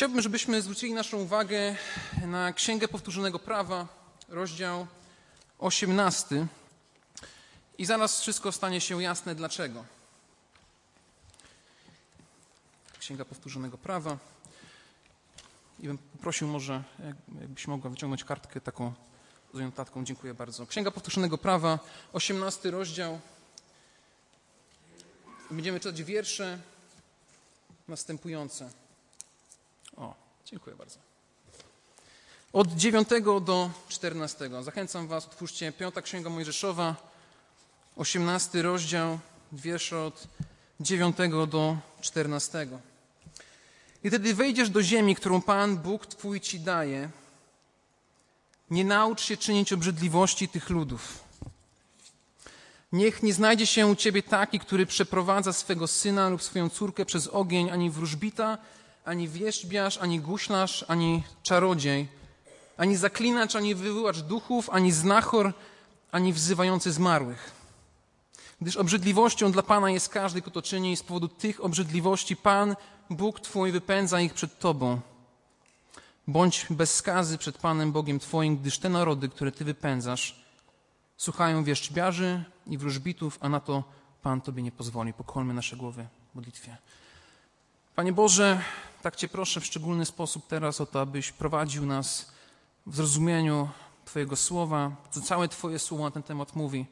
Chciałbym, żebyśmy zwrócili naszą uwagę na Księgę Powtórzonego Prawa, rozdział 18. I zaraz wszystko stanie się jasne dlaczego. Księga Powtórzonego Prawa. I bym poprosił może, jakbyś mogła wyciągnąć kartkę taką z notatką. Dziękuję bardzo. Księga Powtórzonego Prawa, 18 rozdział. Będziemy czytać wiersze następujące. O, dziękuję bardzo. Od 9 do 14. Zachęcam Was, otwórzcie Piąta Księga Mojżeszowa, 18 rozdział, wiersze od 9 do 14. I wtedy wejdziesz do ziemi, którą Pan Bóg Twój Ci daje. Nie naucz się czynić obrzydliwości tych ludów. Niech nie znajdzie się u Ciebie taki, który przeprowadza swego syna lub swoją córkę przez ogień, ani wróżbita, ani wierzbiarz, ani guślarz, ani czarodziej, ani zaklinacz, ani wywołacz duchów, ani znachor, ani wzywający zmarłych. Gdyż obrzydliwością dla Pana jest każdy, kto to czyni i z powodu tych obrzydliwości Pan, Bóg Twój, wypędza ich przed Tobą. Bądź bez skazy przed Panem Bogiem Twoim, gdyż te narody, które Ty wypędzasz, słuchają wieszczbiarzy i wróżbitów, a na to Pan Tobie nie pozwoli. Pokolmy nasze głowy w modlitwie. Panie Boże, tak Cię proszę w szczególny sposób teraz o to, abyś prowadził nas w zrozumieniu Twojego słowa, co całe Twoje słowo na ten temat mówi.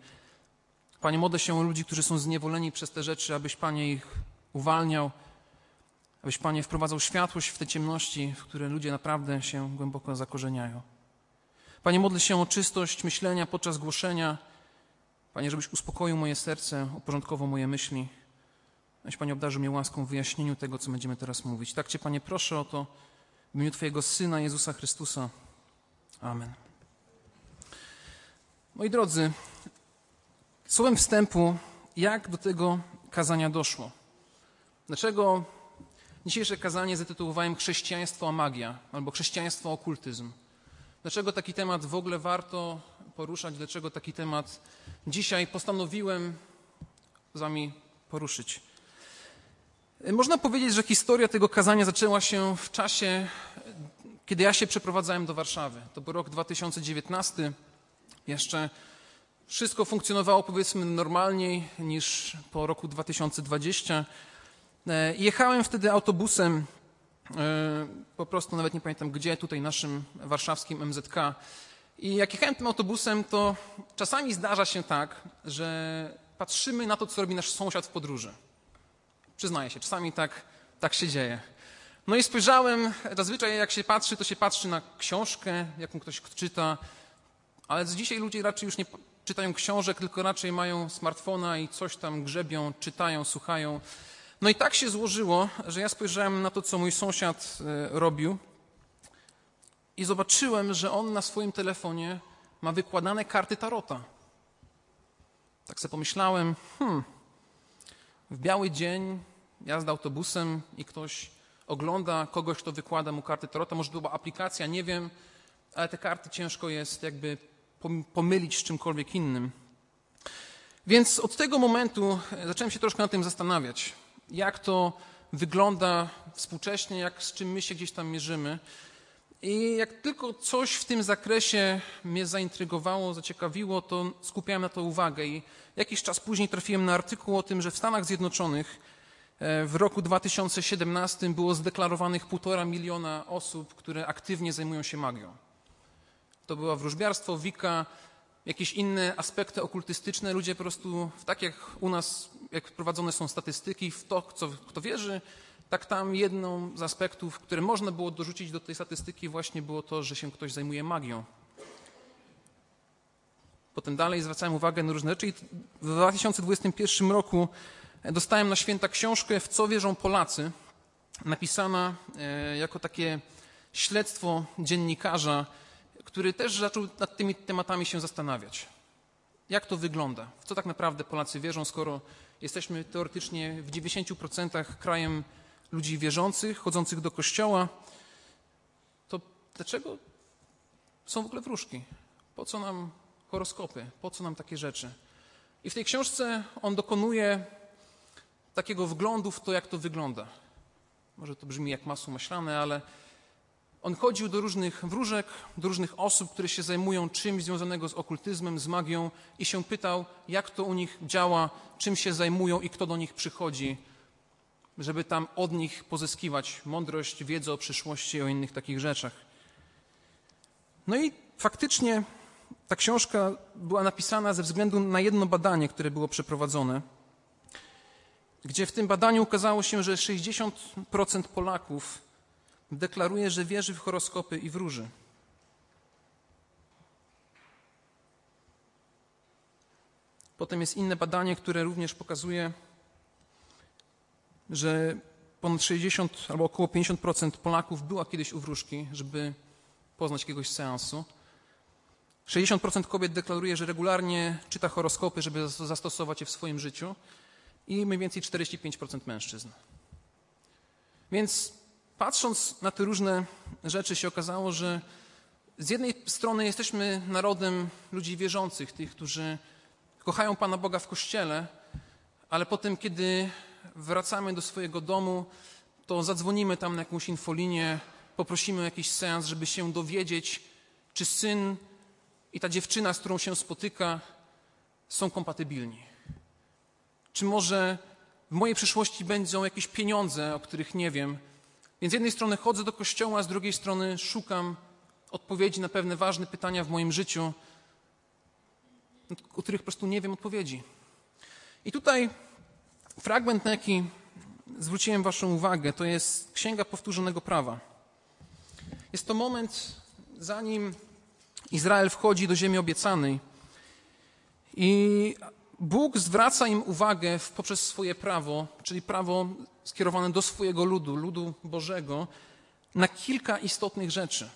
Panie, modlę się o ludzi, którzy są zniewoleni przez te rzeczy, abyś Panie ich uwalniał, abyś Panie wprowadzał światłość w te ciemności, w które ludzie naprawdę się głęboko zakorzeniają. Panie, modlę się o czystość myślenia podczas głoszenia. Panie, żebyś uspokoił moje serce, uporządkował moje myśli. Abyś Panie obdarzył mnie łaską w wyjaśnieniu tego, co będziemy teraz mówić. Tak Cię, Panie, proszę o to w imieniu Twojego Syna Jezusa Chrystusa. Amen. Moi drodzy, słowem wstępu, jak do tego kazania doszło? Dlaczego dzisiejsze kazanie zatytułowałem Chrześcijaństwo a magia albo Chrześcijaństwo okultyzm? Dlaczego taki temat w ogóle warto poruszać? Dlaczego taki temat dzisiaj postanowiłem z Wami poruszyć? Można powiedzieć, że historia tego kazania zaczęła się w czasie, kiedy ja się przeprowadzałem do Warszawy. To był rok 2019. Jeszcze wszystko funkcjonowało powiedzmy normalniej niż po roku 2020. Jechałem wtedy autobusem, po prostu nawet nie pamiętam gdzie, tutaj naszym warszawskim MZK. I jak jechałem tym autobusem, to czasami zdarza się tak, że patrzymy na to, co robi nasz sąsiad w podróży. Przyznaję się, czasami tak, tak się dzieje. No i spojrzałem, zazwyczaj jak się patrzy, to się patrzy na książkę, jaką ktoś czyta, ale dzisiaj ludzie raczej już nie czytają książek, tylko raczej mają smartfona i coś tam grzebią, czytają, słuchają. No i tak się złożyło, że ja spojrzałem na to, co mój sąsiad robił i zobaczyłem, że on na swoim telefonie ma wykładane karty tarota. Tak sobie pomyślałem, hmm, w biały dzień jazda autobusem i ktoś ogląda kogoś, kto wykłada mu karty tarota. Może to była aplikacja, nie wiem, ale te karty ciężko jest jakby pomylić z czymkolwiek innym. Więc od tego momentu zacząłem się troszkę na tym zastanawiać, jak to wygląda współcześnie, jak z czym my się gdzieś tam mierzymy. I jak tylko coś w tym zakresie mnie zaintrygowało, zaciekawiło, to skupiałem na to uwagę. I jakiś czas później trafiłem na artykuł o tym, że w Stanach Zjednoczonych w roku 2017 było zdeklarowanych półtora miliona osób, które aktywnie zajmują się magią. To było wróżbiarstwo, wika, jakieś inne aspekty okultystyczne. Ludzie po prostu, tak jak u nas, jak prowadzone są statystyki, w to, co, kto wierzy, tak tam jedną z aspektów, które można było dorzucić do tej statystyki, właśnie było to, że się ktoś zajmuje magią. Potem dalej zwracałem uwagę na różne rzeczy i w 2021 roku dostałem na święta książkę W co wierzą Polacy, napisana jako takie śledztwo dziennikarza, który też zaczął nad tymi tematami się zastanawiać. Jak to wygląda? W co tak naprawdę Polacy wierzą, skoro jesteśmy teoretycznie w 90% krajem ludzi wierzących, chodzących do kościoła, to dlaczego są w ogóle wróżki? Po co nam horoskopy? Po co nam takie rzeczy? I w tej książce on dokonuje takiego wglądu w to, jak to wygląda. Może to brzmi jak masło maślane, ale on chodził do różnych wróżek, do różnych osób, które się zajmują czymś związanego z okultyzmem, z magią i się pytał, jak to u nich działa, czym się zajmują i kto do nich przychodzi, żeby tam od nich pozyskiwać mądrość, wiedzę o przyszłości i o innych takich rzeczach. No i faktycznie ta książka była napisana ze względu na jedno badanie, które było przeprowadzone, gdzie w tym badaniu okazało się, że 60% Polaków deklaruje, że wierzy w horoskopy i wróży. Potem jest inne badanie, które również pokazuje, że ponad 60 albo około 50% Polaków była kiedyś u wróżki, żeby poznać jakiegoś seansu. 60% kobiet deklaruje, że regularnie czyta horoskopy, żeby zastosować je w swoim życiu i mniej więcej 45% mężczyzn. Więc patrząc na te różne rzeczy się okazało, że z jednej strony jesteśmy narodem ludzi wierzących, tych, którzy kochają Pana Boga w Kościele, ale potem, kiedy wracamy do swojego domu, to zadzwonimy tam na jakąś infolinię, poprosimy o jakiś seans, żeby się dowiedzieć, czy syn i ta dziewczyna, z którą się spotyka, są kompatybilni. Czy może w mojej przyszłości będą jakieś pieniądze, o których nie wiem. Więc z jednej strony chodzę do kościoła, z drugiej strony szukam odpowiedzi na pewne ważne pytania w moim życiu, o których po prostu nie wiem odpowiedzi. I tutaj fragment, na jaki zwróciłem Waszą uwagę, to jest Księga Powtórzonego Prawa. Jest to moment, zanim Izrael wchodzi do ziemi obiecanej. I Bóg zwraca im uwagę poprzez swoje prawo, czyli prawo skierowane do swojego ludu, ludu Bożego, na kilka istotnych rzeczy.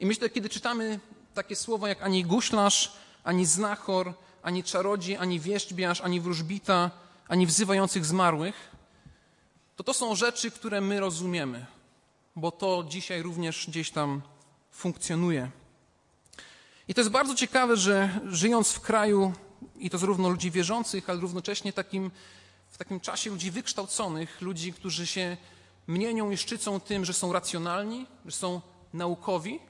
I myślę, kiedy czytamy takie słowa jak ani guślarz, ani znachor, ani czarodziej, ani wierzbiarz, ani wróżbita, ani wzywających zmarłych, to to są rzeczy, które my rozumiemy, bo to dzisiaj również gdzieś tam funkcjonuje. I to jest bardzo ciekawe, że żyjąc w kraju, i to zarówno ludzi wierzących, ale równocześnie takim, w takim czasie ludzi wykształconych, ludzi, którzy się mienią i szczycą tym, że są racjonalni, że są naukowi,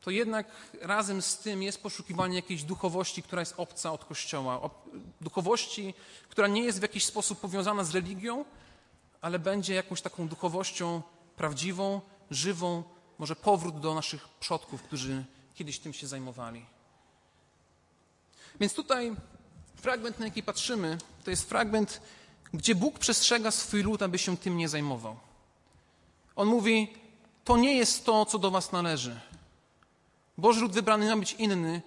to jednak razem z tym jest poszukiwanie jakiejś duchowości, która jest obca od Kościoła. Duchowości, która nie jest w jakiś sposób powiązana z religią, ale będzie jakąś taką duchowością prawdziwą, żywą, może powrót do naszych przodków, którzy kiedyś tym się zajmowali. Więc tutaj fragment, na jaki patrzymy, to jest fragment, gdzie Bóg przestrzega swój lud, aby się tym nie zajmował. On mówi: To nie jest to, co do Was należy. Boży lud wybrany ma być inny.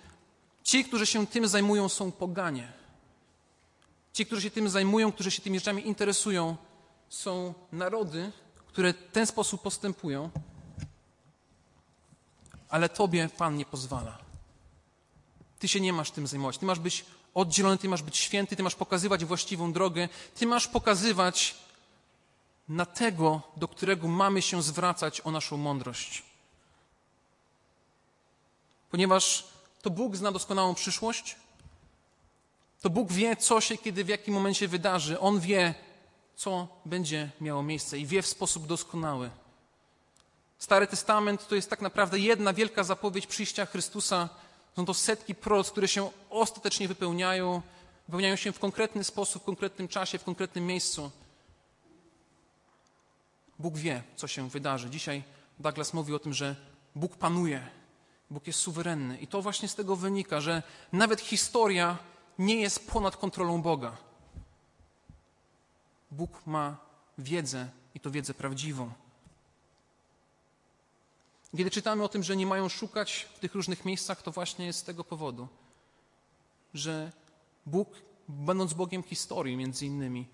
Ci, którzy się tym zajmują, są poganie. Ci, którzy się tym zajmują, którzy się tymi rzeczami interesują, są narody, które w ten sposób postępują ale Tobie Pan nie pozwala. Ty się nie masz tym zajmować. Ty masz być oddzielony, Ty masz być święty, Ty masz pokazywać właściwą drogę, Ty masz pokazywać na tego, do którego mamy się zwracać o naszą mądrość. Ponieważ to Bóg zna doskonałą przyszłość, to Bóg wie, co się kiedy w jakim momencie wydarzy. On wie, co będzie miało miejsce i wie w sposób doskonały. Stary Testament to jest tak naprawdę jedna wielka zapowiedź przyjścia Chrystusa. Są to setki proroc, które się ostatecznie wypełniają, wypełniają się w konkretny sposób, w konkretnym czasie, w konkretnym miejscu. Bóg wie, co się wydarzy. Dzisiaj Douglas mówi o tym, że Bóg panuje, Bóg jest suwerenny. I to właśnie z tego wynika, że nawet historia nie jest ponad kontrolą Boga. Bóg ma wiedzę i to wiedzę prawdziwą. Kiedy czytamy o tym, że nie mają szukać w tych różnych miejscach, to właśnie jest z tego powodu, że Bóg, będąc Bogiem historii między innymi,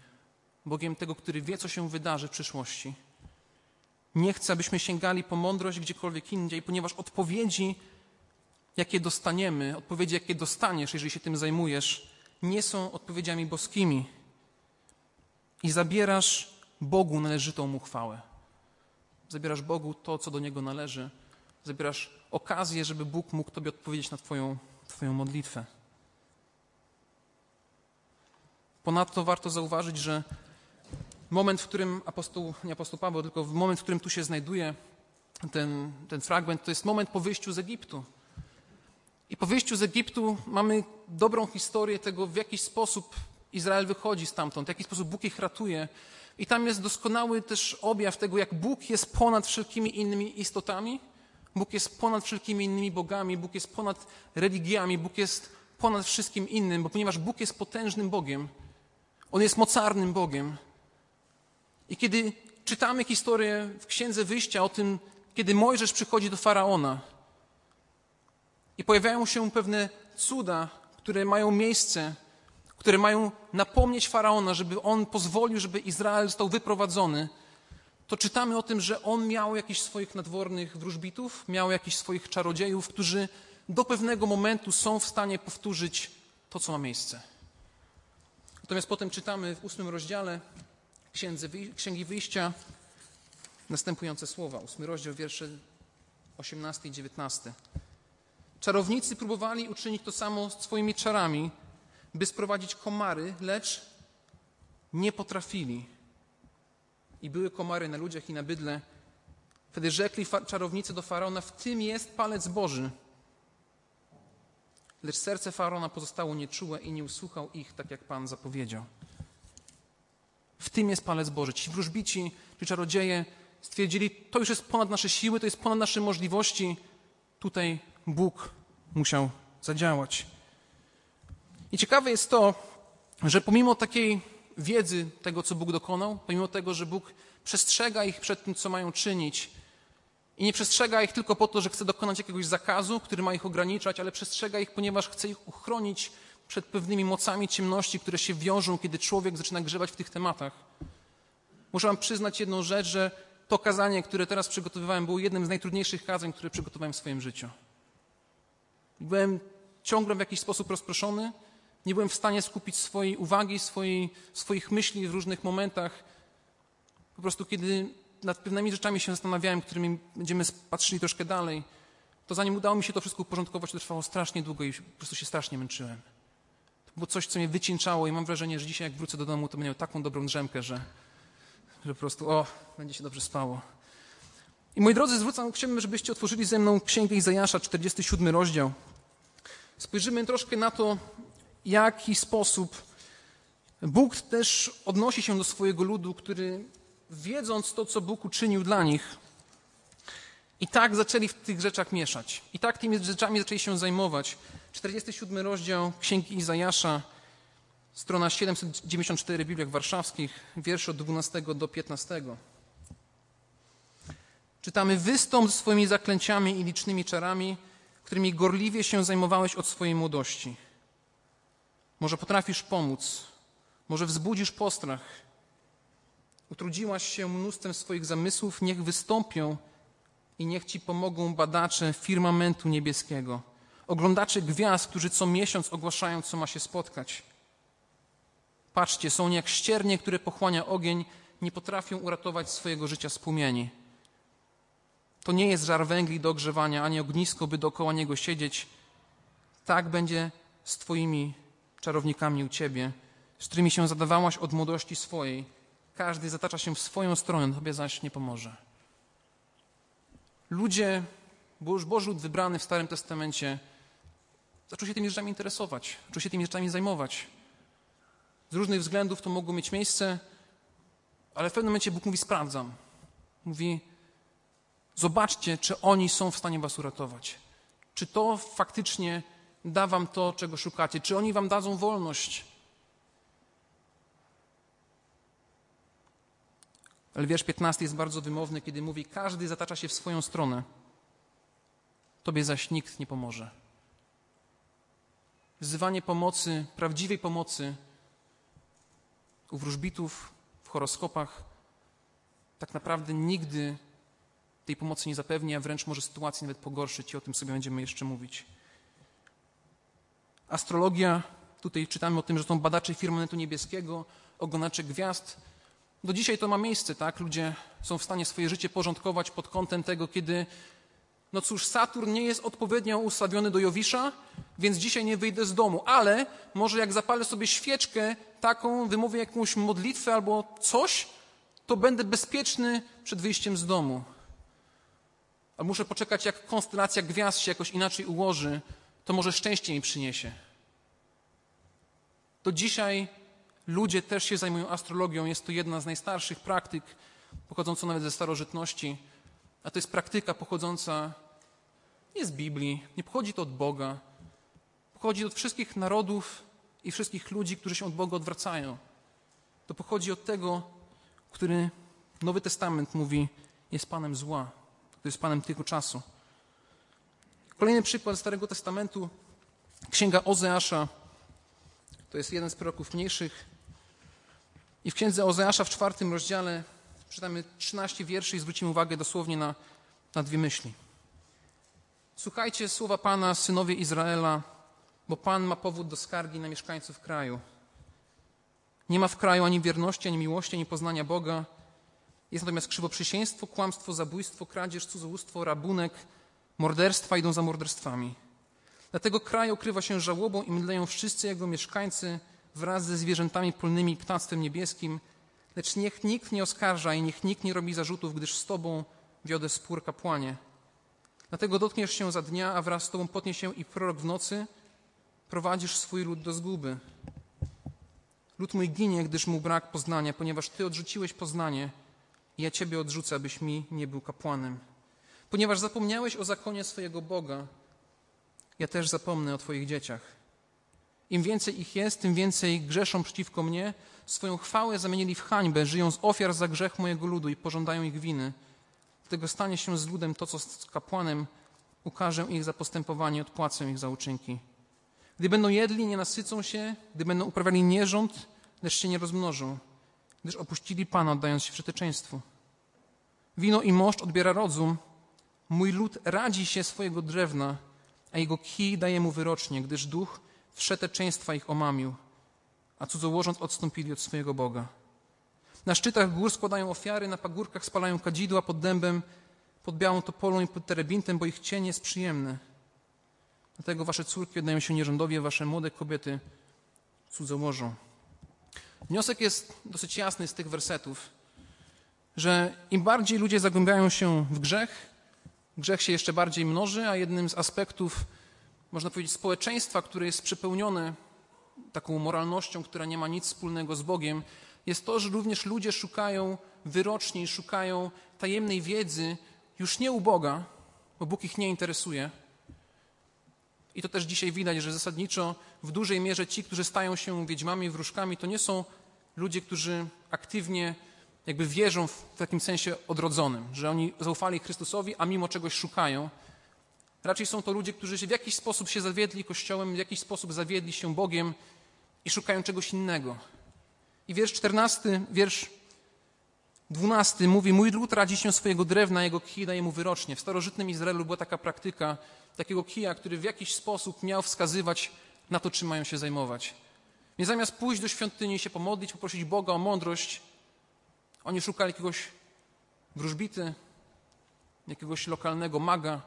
Bogiem tego, który wie, co się wydarzy w przyszłości, nie chce, abyśmy sięgali po mądrość gdziekolwiek indziej, ponieważ odpowiedzi, jakie dostaniemy, odpowiedzi, jakie dostaniesz, jeżeli się tym zajmujesz, nie są odpowiedziami boskimi. I zabierasz Bogu należytą mu chwałę. Zabierasz Bogu to, co do Niego należy. Zabierasz okazję, żeby Bóg mógł Tobie odpowiedzieć na Twoją, twoją modlitwę. Ponadto warto zauważyć, że moment, w którym apostoł, nie apostoł Paweł, tylko moment, w którym tu się znajduje ten, ten fragment, to jest moment po wyjściu z Egiptu. I po wyjściu z Egiptu mamy dobrą historię tego, w jaki sposób Izrael wychodzi stamtąd, w jaki sposób Bóg ich ratuje. I tam jest doskonały też objaw tego, jak Bóg jest ponad wszelkimi innymi istotami, Bóg jest ponad wszelkimi innymi bogami, Bóg jest ponad religiami, Bóg jest ponad wszystkim innym, bo ponieważ Bóg jest potężnym Bogiem, On jest mocarnym Bogiem. I kiedy czytamy historię w Księdze Wyjścia o tym, kiedy Mojżesz przychodzi do Faraona i pojawiają się pewne cuda, które mają miejsce, które mają napomnieć Faraona, żeby on pozwolił, żeby Izrael został wyprowadzony, to czytamy o tym, że on miał jakichś swoich nadwornych wróżbitów, miał jakichś swoich czarodziejów, którzy do pewnego momentu są w stanie powtórzyć to, co ma miejsce. Natomiast potem czytamy w ósmym rozdziale Księgi Wyjścia następujące słowa. Ósmy rozdział, wiersze 18 i 19. Czarownicy próbowali uczynić to samo swoimi czarami, by sprowadzić komary, lecz nie potrafili. I były komary na ludziach i na bydle. Wtedy rzekli czarownicy do faraona: W tym jest palec Boży. Lecz serce faraona pozostało nieczułe i nie usłuchał ich, tak jak Pan zapowiedział. W tym jest palec Boży. Ci wróżbici, ci czarodzieje stwierdzili: To już jest ponad nasze siły, to jest ponad nasze możliwości. Tutaj Bóg musiał zadziałać. I ciekawe jest to, że pomimo takiej wiedzy tego, co Bóg dokonał, pomimo tego, że Bóg przestrzega ich przed tym, co mają czynić, i nie przestrzega ich tylko po to, że chce dokonać jakiegoś zakazu, który ma ich ograniczać, ale przestrzega ich, ponieważ chce ich uchronić przed pewnymi mocami ciemności, które się wiążą, kiedy człowiek zaczyna grzebać w tych tematach. Muszę Wam przyznać jedną rzecz, że to kazanie, które teraz przygotowywałem, było jednym z najtrudniejszych kazań, które przygotowałem w swoim życiu. Byłem ciągle w jakiś sposób rozproszony, nie byłem w stanie skupić swojej uwagi, swojej, swoich myśli w różnych momentach. Po prostu, kiedy nad pewnymi rzeczami się zastanawiałem, którymi będziemy patrzyli troszkę dalej, to zanim udało mi się to wszystko uporządkować, to trwało strasznie długo i po prostu się strasznie męczyłem. To było coś, co mnie wycieńczało i mam wrażenie, że dzisiaj jak wrócę do domu, to będę miał taką dobrą drzemkę, że, że po prostu, o, będzie się dobrze spało. I moi drodzy, zwrócam, chciałbym, żebyście otworzyli ze mną Księgę Izajasza, 47 rozdział. Spojrzymy troszkę na to, jaki sposób Bóg też odnosi się do swojego ludu, który wiedząc to, co Bóg uczynił dla nich, i tak zaczęli w tych rzeczach mieszać. I tak tymi rzeczami zaczęli się zajmować. 47 rozdział Księgi Izajasza, strona 794 w Bibliach Warszawskich, wiersze od 12 do 15. Czytamy: Wystąp ze swoimi zaklęciami i licznymi czarami, którymi gorliwie się zajmowałeś od swojej młodości. Może potrafisz pomóc, może wzbudzisz postrach. Utrudziłaś się mnóstwem swoich zamysłów, niech wystąpią i niech ci pomogą badacze firmamentu niebieskiego, oglądacze gwiazd, którzy co miesiąc ogłaszają, co ma się spotkać. Patrzcie, są jak ściernie, które pochłania ogień, nie potrafią uratować swojego życia z płomieni. To nie jest żar węgli do ogrzewania, ani ognisko, by dookoła niego siedzieć. Tak będzie z Twoimi czarownikami u Ciebie, z którymi się zadawałaś od młodości swojej. Każdy zatacza się w swoją stronę, Tobie zaś nie pomoże. Ludzie, bo już Boży lud wybrany w Starym Testamencie, zaczął się tymi rzeczami interesować, zaczął się tymi rzeczami zajmować. Z różnych względów to mogło mieć miejsce, ale w pewnym momencie Bóg mówi: Sprawdzam. Mówi: Zobaczcie, czy oni są w stanie was uratować. Czy to faktycznie da wam to, czego szukacie? Czy oni wam dadzą wolność? Ale wiersz 15 jest bardzo wymowny, kiedy mówi: Każdy zatacza się w swoją stronę, tobie zaś nikt nie pomoże. Wzywanie pomocy, prawdziwej pomocy u wróżbitów, w horoskopach, tak naprawdę nigdy tej pomocy nie zapewni, a wręcz może sytuację nawet pogorszyć i o tym sobie będziemy jeszcze mówić. Astrologia, tutaj czytamy o tym, że są badacze firmamentu niebieskiego, ogonacze gwiazd. Do dzisiaj to ma miejsce, tak? Ludzie są w stanie swoje życie porządkować pod kątem tego, kiedy no cóż, Saturn nie jest odpowiednio ustawiony do Jowisza, więc dzisiaj nie wyjdę z domu, ale może jak zapalę sobie świeczkę taką, wymówię jakąś modlitwę albo coś, to będę bezpieczny przed wyjściem z domu. Albo muszę poczekać, jak konstelacja gwiazd się jakoś inaczej ułoży, to może szczęście mi przyniesie. To dzisiaj ludzie też się zajmują astrologią. Jest to jedna z najstarszych praktyk, pochodząca nawet ze starożytności. A to jest praktyka pochodząca nie z Biblii, nie pochodzi to od Boga. Pochodzi od wszystkich narodów i wszystkich ludzi, którzy się od Boga odwracają. To pochodzi od tego, który Nowy Testament mówi, jest Panem zła, który jest Panem tego czasu. Kolejny przykład Starego Testamentu, Księga Ozeasza. To jest jeden z proroków mniejszych. I w Księdze Ozeasza w czwartym rozdziale czytamy 13 wierszy i zwrócimy uwagę dosłownie na, na dwie myśli. Słuchajcie słowa Pana, synowie Izraela, bo Pan ma powód do skargi na mieszkańców kraju. Nie ma w kraju ani wierności, ani miłości, ani poznania Boga. Jest natomiast krzywoprzysięstwo, kłamstwo, zabójstwo, kradzież, cudzołóstwo, rabunek, morderstwa idą za morderstwami. Dlatego kraj okrywa się żałobą i mdleją wszyscy jego mieszkańcy wraz ze zwierzętami polnymi i ptactwem niebieskim. Lecz niech nikt nie oskarża i niech nikt nie robi zarzutów, gdyż z Tobą wiodę spór kapłanie. Dlatego dotkniesz się za dnia, a wraz z Tobą potnie się i prorok w nocy, prowadzisz swój lud do zguby. Lud mój ginie, gdyż mu brak poznania, ponieważ Ty odrzuciłeś poznanie i ja Ciebie odrzucę, abyś mi nie był kapłanem. Ponieważ zapomniałeś o zakonie swojego Boga, ja też zapomnę o Twoich dzieciach. Im więcej ich jest, tym więcej grzeszą przeciwko mnie. Swoją chwałę zamienili w hańbę, żyją z ofiar za grzech mojego ludu i pożądają ich winy. Dlatego stanie się z ludem to, co z kapłanem, ukażę ich za postępowanie, odpłacę ich za uczynki. Gdy będą jedli, nie nasycą się, gdy będą uprawiali nierząd, lecz się nie rozmnożą, gdyż opuścili Pana, oddając się wszeteczeństwu. Wino i moszcz odbiera rozum. Mój lud radzi się swojego drewna, a jego kij daje mu wyrocznie, gdyż duch wszeteczeństwa ich omamił, a cudzołożąc odstąpili od swojego Boga. Na szczytach gór składają ofiary, na pagórkach spalają kadzidła pod dębem, pod białą topolą i pod terebintem, bo ich cień jest przyjemny. Dlatego wasze córki oddają się nierządowi, wasze młode kobiety cudzołożą. Wniosek jest dosyć jasny z tych wersetów, że im bardziej ludzie zagłębiają się w grzech, grzech się jeszcze bardziej mnoży, a jednym z aspektów, można powiedzieć, społeczeństwa, które jest przepełnione taką moralnością, która nie ma nic wspólnego z Bogiem, jest to, że również ludzie szukają wyroczni, szukają tajemnej wiedzy już nie u Boga, bo Bóg ich nie interesuje. I to też dzisiaj widać, że zasadniczo w dużej mierze ci, którzy stają się wiedźmami, wróżkami, to nie są ludzie, którzy aktywnie jakby wierzą w takim sensie odrodzonym, że oni zaufali Chrystusowi, a mimo czegoś szukają. Raczej są to ludzie, którzy w jakiś sposób się zawiedli Kościołem, w jakiś sposób zawiedli się Bogiem i szukają czegoś innego. I wiersz 14, wiersz 12 mówi: Mój lud radzi się swojego drewna, jego kij daje mu wyrocznie. W starożytnym Izraelu była taka praktyka takiego kija, który w jakiś sposób miał wskazywać na to, czym mają się zajmować. Więc zamiast pójść do świątyni i się pomodlić, poprosić Boga o mądrość, oni szukali jakiegoś wróżbity, jakiegoś lokalnego maga,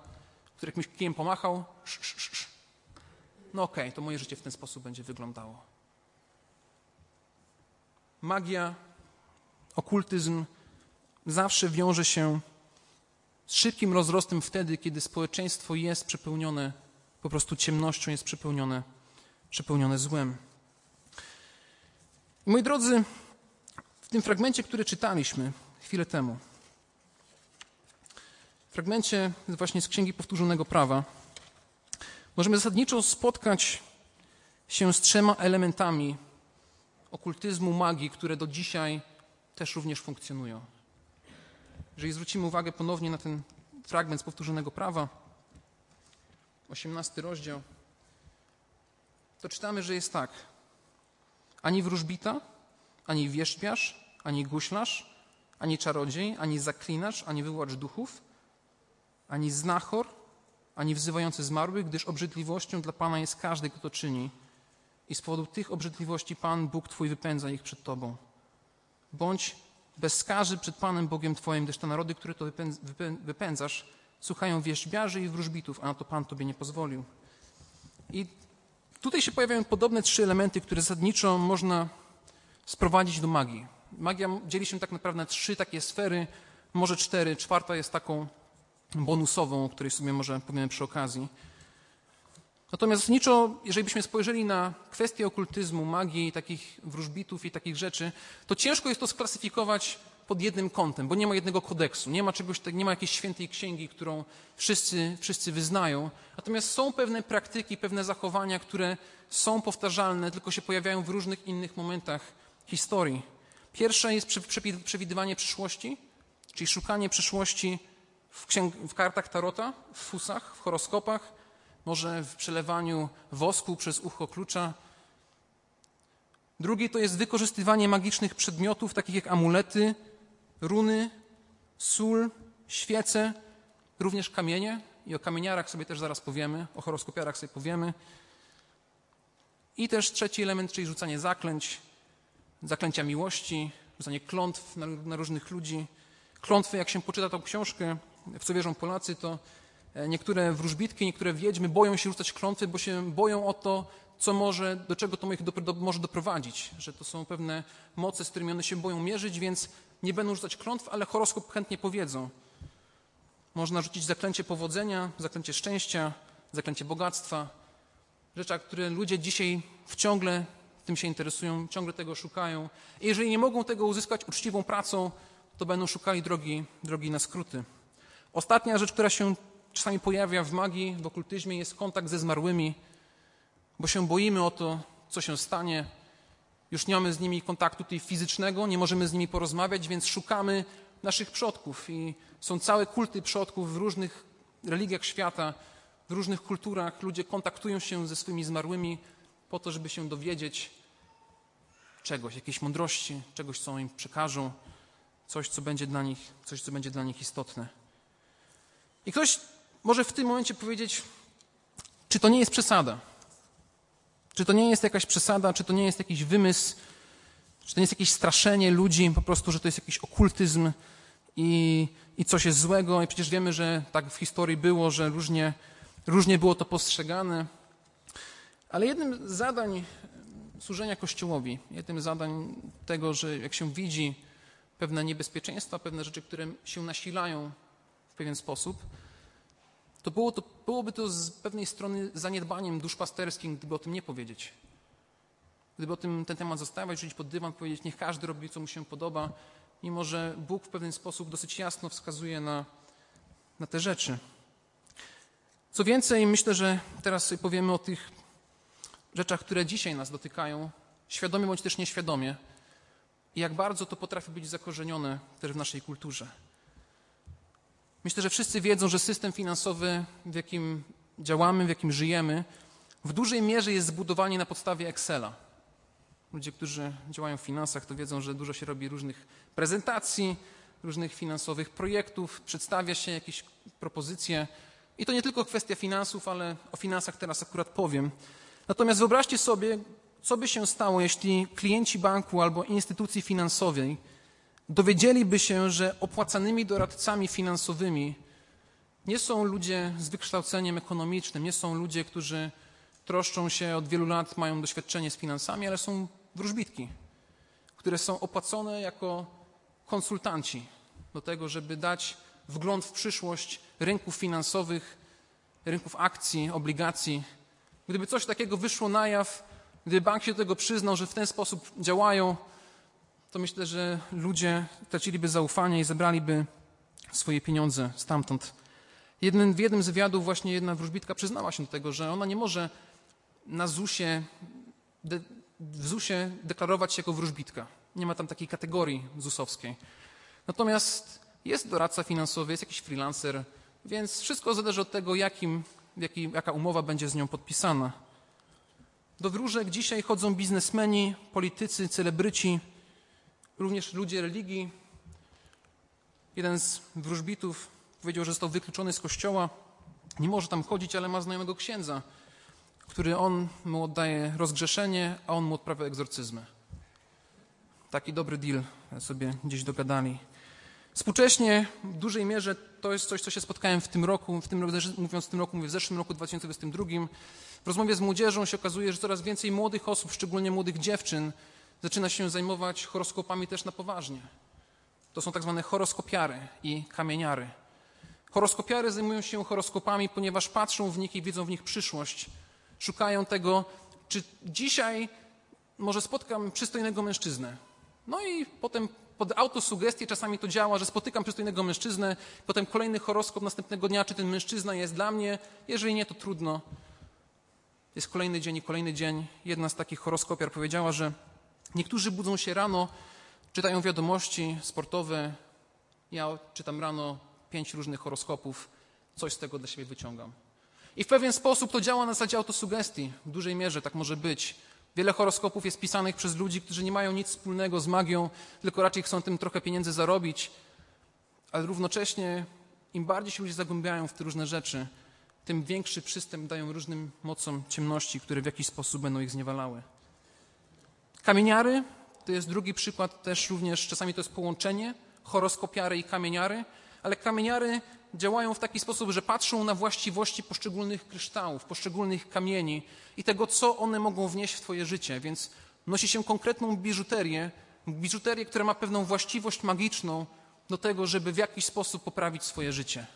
który jakimś kijem pomachał. Sz, sz, sz. No okej, okay, to moje życie w ten sposób będzie wyglądało. Magia, okultyzm zawsze wiąże się z szybkim rozrostem wtedy, kiedy społeczeństwo jest przepełnione po prostu ciemnością, jest przepełnione, przepełnione złem. moi drodzy, w tym fragmencie, który czytaliśmy chwilę temu, w fragmencie właśnie z Księgi Powtórzonego Prawa, możemy zasadniczo spotkać się z trzema elementami okultyzmu, magii, które do dzisiaj też również funkcjonują. Jeżeli zwrócimy uwagę ponownie na ten fragment z powtórzonego prawa, 18 rozdział, to czytamy, że jest tak. Ani wróżbita, ani wierzbiarz, ani guślarz, ani czarodziej, ani zaklinacz, ani wyłacz duchów, ani znachor, ani wzywający zmarłych, gdyż obrzydliwością dla Pana jest każdy, kto to czyni. I z powodu tych obrzydliwości Pan, Bóg Twój, wypędza ich przed Tobą. Bądź bezskarzy przed Panem Bogiem Twoim, gdyż te narody, które to wypędzasz, słuchają wierzbiarzy i wróżbitów, a na to Pan Tobie nie pozwolił. I tutaj się pojawiają podobne trzy elementy, które zasadniczo można sprowadzić do magii. Magia dzieli się tak naprawdę na trzy takie sfery, może cztery. Czwarta jest taką bonusową, o której sobie może powiemy przy okazji. Natomiast zasadniczo, jeżeli byśmy spojrzeli na kwestię okultyzmu, magii, takich wróżbitów i takich rzeczy, to ciężko jest to sklasyfikować pod jednym kątem, bo nie ma jednego kodeksu, nie ma czegoś, nie ma jakiejś świętej księgi, którą wszyscy, wszyscy wyznają. Natomiast są pewne praktyki, pewne zachowania, które są powtarzalne, tylko się pojawiają w różnych innych momentach historii. Pierwsze jest przewidywanie przyszłości, czyli szukanie przyszłości w, księg- w kartach tarota, w fusach, w horoskopach, może w przelewaniu wosku przez ucho klucza. Drugie to jest wykorzystywanie magicznych przedmiotów, takich jak amulety, runy, sól, świece, również kamienie. I o kamieniarach sobie też zaraz powiemy, o horoskopiarach sobie powiemy. I też trzeci element, czyli rzucanie zaklęć, zaklęcia miłości, rzucanie klątw na, na różnych ludzi. Klątwy, jak się poczyta tą książkę, w co wierzą Polacy, to niektóre wróżbitki, niektóre wiedźmy boją się rzucać klątwy, bo się boją o to, co może, do czego to ich do, może doprowadzić, że to są pewne moce, z którymi one się boją mierzyć, więc nie będą rzucać klątw, ale horoskop chętnie powiedzą. Można rzucić zaklęcie powodzenia, zaklęcie szczęścia, zaklęcie bogactwa. Rzeczy, które ludzie dzisiaj wciągle tym się interesują, ciągle tego szukają. I jeżeli nie mogą tego uzyskać uczciwą pracą, to będą szukali drogi, drogi na skróty. Ostatnia rzecz, która się czasami pojawia w magii, w okultyzmie, jest kontakt ze zmarłymi, bo się boimy o to, co się stanie. Już nie mamy z nimi kontaktu tutaj fizycznego, nie możemy z nimi porozmawiać, więc szukamy naszych przodków. I są całe kulty przodków w różnych religiach świata, w różnych kulturach. Ludzie kontaktują się ze swoimi zmarłymi po to, żeby się dowiedzieć czegoś, jakiejś mądrości, czegoś, co im przekażą, coś, co będzie dla nich, coś, co będzie dla nich istotne. I ktoś może w tym momencie powiedzieć, czy to nie jest przesada? Czy to nie jest jakaś przesada, czy to nie jest jakiś wymysł, czy to nie jest jakieś straszenie ludzi, po prostu, że to jest jakiś okultyzm i, i coś jest złego. I przecież wiemy, że tak w historii było, że różnie, różnie było to postrzegane. Ale jednym z zadań służenia Kościołowi, jednym z zadań tego, że jak się widzi pewne niebezpieczeństwa, pewne rzeczy, które się nasilają w pewien sposób, to, było to byłoby to z pewnej strony zaniedbaniem duszpasterskim, gdyby o tym nie powiedzieć. Gdyby o tym ten temat zostawiać, żyć pod dywan, powiedzieć, niech każdy robi, co mu się podoba, mimo że Bóg w pewien sposób dosyć jasno wskazuje na, na te rzeczy. Co więcej, myślę, że teraz powiemy o tych rzeczach, które dzisiaj nas dotykają, świadomie bądź też nieświadomie, i jak bardzo to potrafi być zakorzenione też w naszej kulturze. Myślę, że wszyscy wiedzą, że system finansowy, w jakim działamy, w jakim żyjemy, w dużej mierze jest zbudowany na podstawie Excela. Ludzie, którzy działają w finansach, to wiedzą, że dużo się robi różnych prezentacji, różnych finansowych projektów, przedstawia się jakieś propozycje. I to nie tylko kwestia finansów, ale o finansach teraz akurat powiem. Natomiast wyobraźcie sobie, co by się stało, jeśli klienci banku albo instytucji finansowej dowiedzieliby się, że opłacanymi doradcami finansowymi nie są ludzie z wykształceniem ekonomicznym, nie są ludzie, którzy troszczą się od wielu lat, mają doświadczenie z finansami, ale są wróżbitki, które są opłacone jako konsultanci do tego, żeby dać wgląd w przyszłość rynków finansowych, rynków akcji, obligacji. Gdyby coś takiego wyszło na jaw, gdyby bank się do tego przyznał, że w ten sposób działają, to myślę, że ludzie traciliby zaufanie i zebraliby swoje pieniądze stamtąd. Jednym, w jednym z wywiadów właśnie jedna wróżbitka przyznała się do tego, że ona nie może na ZUSie, de, w deklarować się jako wróżbitka. Nie ma tam takiej kategorii ZUSowskiej. Natomiast jest doradca finansowy, jest jakiś freelancer, więc wszystko zależy od tego, jakim, jaki, jaka umowa będzie z nią podpisana. Do wróżek dzisiaj chodzą biznesmeni, politycy, celebryci, również ludzie religii. Jeden z wróżbitów powiedział, że został wykluczony z kościoła. Nie może tam chodzić, ale ma znajomego księdza, który on mu oddaje rozgrzeszenie, a on mu odprawia egzorcyzmy. Taki dobry deal sobie gdzieś dogadali. Współcześnie w dużej mierze to jest coś, co się spotkałem w tym roku, w tym, mówiąc w tym roku, mówię w zeszłym roku 2022. W rozmowie z młodzieżą się okazuje, że coraz więcej młodych osób, szczególnie młodych dziewczyn, zaczyna się zajmować horoskopami też na poważnie. To są tak zwane horoskopiary i kamieniary. Horoskopiary zajmują się horoskopami, ponieważ patrzą w nich i widzą w nich przyszłość. Szukają tego, czy dzisiaj może spotkam przystojnego mężczyznę. No i potem pod autosugestię czasami to działa, że spotykam przystojnego mężczyznę, potem kolejny horoskop następnego dnia, czy ten mężczyzna jest dla mnie. Jeżeli nie, to trudno. Jest kolejny dzień i kolejny dzień. Jedna z takich horoskopiar powiedziała, że niektórzy budzą się rano, czytają wiadomości sportowe. Ja czytam rano pięć różnych horoskopów, coś z tego dla siebie wyciągam. I w pewien sposób to działa na zasadzie autosugestii. W dużej mierze tak może być. Wiele horoskopów jest pisanych przez ludzi, którzy nie mają nic wspólnego z magią, tylko raczej chcą tym trochę pieniędzy zarobić, ale równocześnie im bardziej się ludzie zagłębiają w te różne rzeczy, tym większy przystęp dają różnym mocom ciemności, które w jakiś sposób będą ich zniewalały. Kamieniary to jest drugi przykład, też również czasami to jest połączenie horoskopiary i kamieniary, ale kamieniary działają w taki sposób, że patrzą na właściwości poszczególnych kryształów, poszczególnych kamieni i tego, co one mogą wnieść w Twoje życie. Więc nosi się konkretną biżuterię, biżuterię, która ma pewną właściwość magiczną do tego, żeby w jakiś sposób poprawić swoje życie.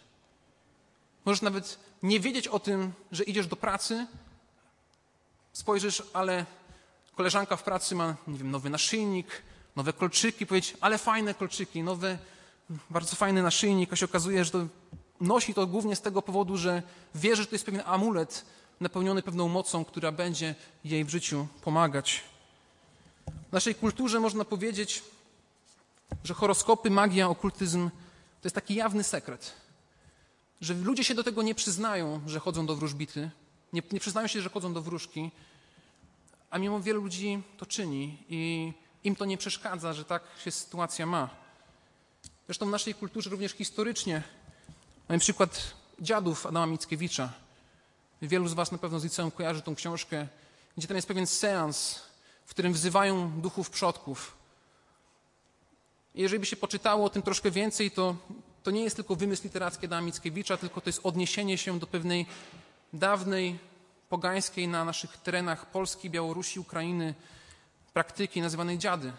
Możesz nawet nie wiedzieć o tym, że idziesz do pracy, spojrzysz, ale koleżanka w pracy ma, nie wiem, nowy naszyjnik, nowe kolczyki, powiedzieć, ale fajne kolczyki, nowe bardzo fajny naszyjnik, a się okazuje, że to nosi to głównie z tego powodu, że wie, że to jest pewien amulet napełniony pewną mocą, która będzie jej w życiu pomagać. W naszej kulturze można powiedzieć, że horoskopy, magia, okultyzm to jest taki jawny sekret. Że ludzie się do tego nie przyznają, że chodzą do wróżbity, nie, nie przyznają się, że chodzą do wróżki, a mimo wielu ludzi to czyni i im to nie przeszkadza, że tak się sytuacja ma. Zresztą w naszej kulturze również historycznie mamy przykład dziadów Adama Mickiewicza. Wielu z Was na pewno z liceum kojarzy tą książkę, gdzie tam jest pewien seans, w którym wzywają duchów przodków. I jeżeli by się poczytało o tym troszkę więcej, to, to nie jest tylko wymysł literacki Adama Mickiewicza, tylko to jest odniesienie się do pewnej dawnej, pogańskiej na naszych terenach Polski, Białorusi, Ukrainy praktyki nazywanej dziady.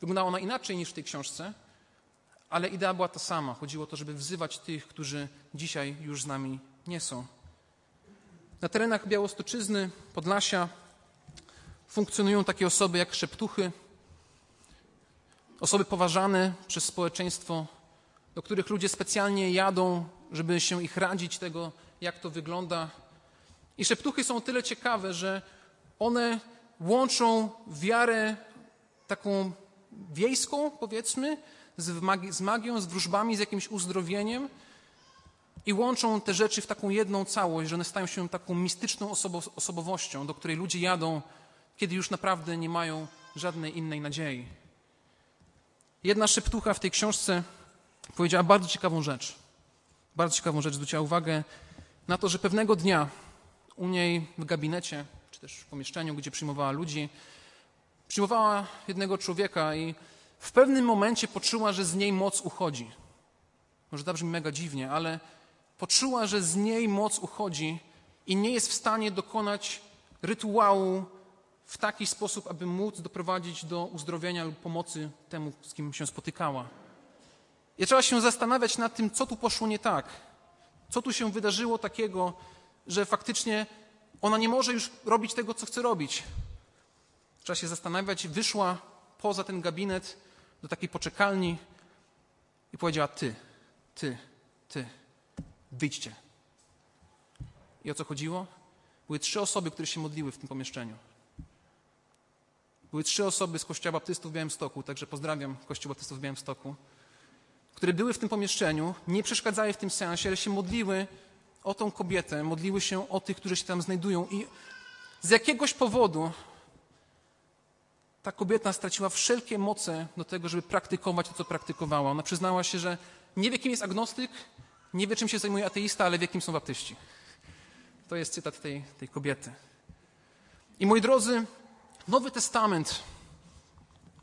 Wyglądała ona inaczej niż w tej książce, ale idea była ta sama. Chodziło o to, żeby wzywać tych, którzy dzisiaj już z nami nie są. Na terenach Białostoczyzny, Podlasia funkcjonują takie osoby jak szeptuchy, osoby poważane przez społeczeństwo, do których ludzie specjalnie jadą, żeby się ich radzić tego, jak to wygląda. I szeptuchy są tyle ciekawe, że one łączą wiarę taką wiejską, powiedzmy, z, magi z magią, z wróżbami, z jakimś uzdrowieniem i łączą te rzeczy w taką jedną całość, że one stają się taką mistyczną osobo osobowością, do której ludzie jadą, kiedy już naprawdę nie mają żadnej innej nadziei. Jedna szeptucha w tej książce powiedziała bardzo ciekawą rzecz. Bardzo ciekawą rzecz, zwróciła uwagę na to, że pewnego dnia u niej w gabinecie, czy też w pomieszczeniu, gdzie przyjmowała ludzi, przyjmowała jednego człowieka i w pewnym momencie poczuła, że z niej moc uchodzi. Może to brzmi mega dziwnie, ale poczuła, że z niej moc uchodzi i nie jest w stanie dokonać rytuału w taki sposób, aby móc doprowadzić do uzdrowienia lub pomocy temu, z kim się spotykała. I trzeba się zastanawiać nad tym, co tu poszło nie tak. Co tu się wydarzyło takiego, że faktycznie ona nie może już robić tego, co chce robić. Trzeba się zastanawiać. Wyszła poza ten gabinet do takiej poczekalni i powiedziała: Ty, ty, ty, wyjdźcie. I o co chodziło? Były trzy osoby, które się modliły w tym pomieszczeniu. Były trzy osoby z Kościoła Baptystów w Białymstoku, także pozdrawiam Kościół Baptystów w Białymstoku, które były w tym pomieszczeniu, nie przeszkadzały w tym sensie, ale się modliły o tą kobietę, modliły się o tych, którzy się tam znajdują i z jakiegoś powodu ta kobieta straciła wszelkie moce do tego, żeby praktykować to, co praktykowała. Ona przyznała się, że nie wie, kim jest agnostyk, nie wie, czym się zajmuje ateista, ale wie, kim są baptyści. To jest cytat tej, tej kobiety. I moi drodzy, Nowy Testament.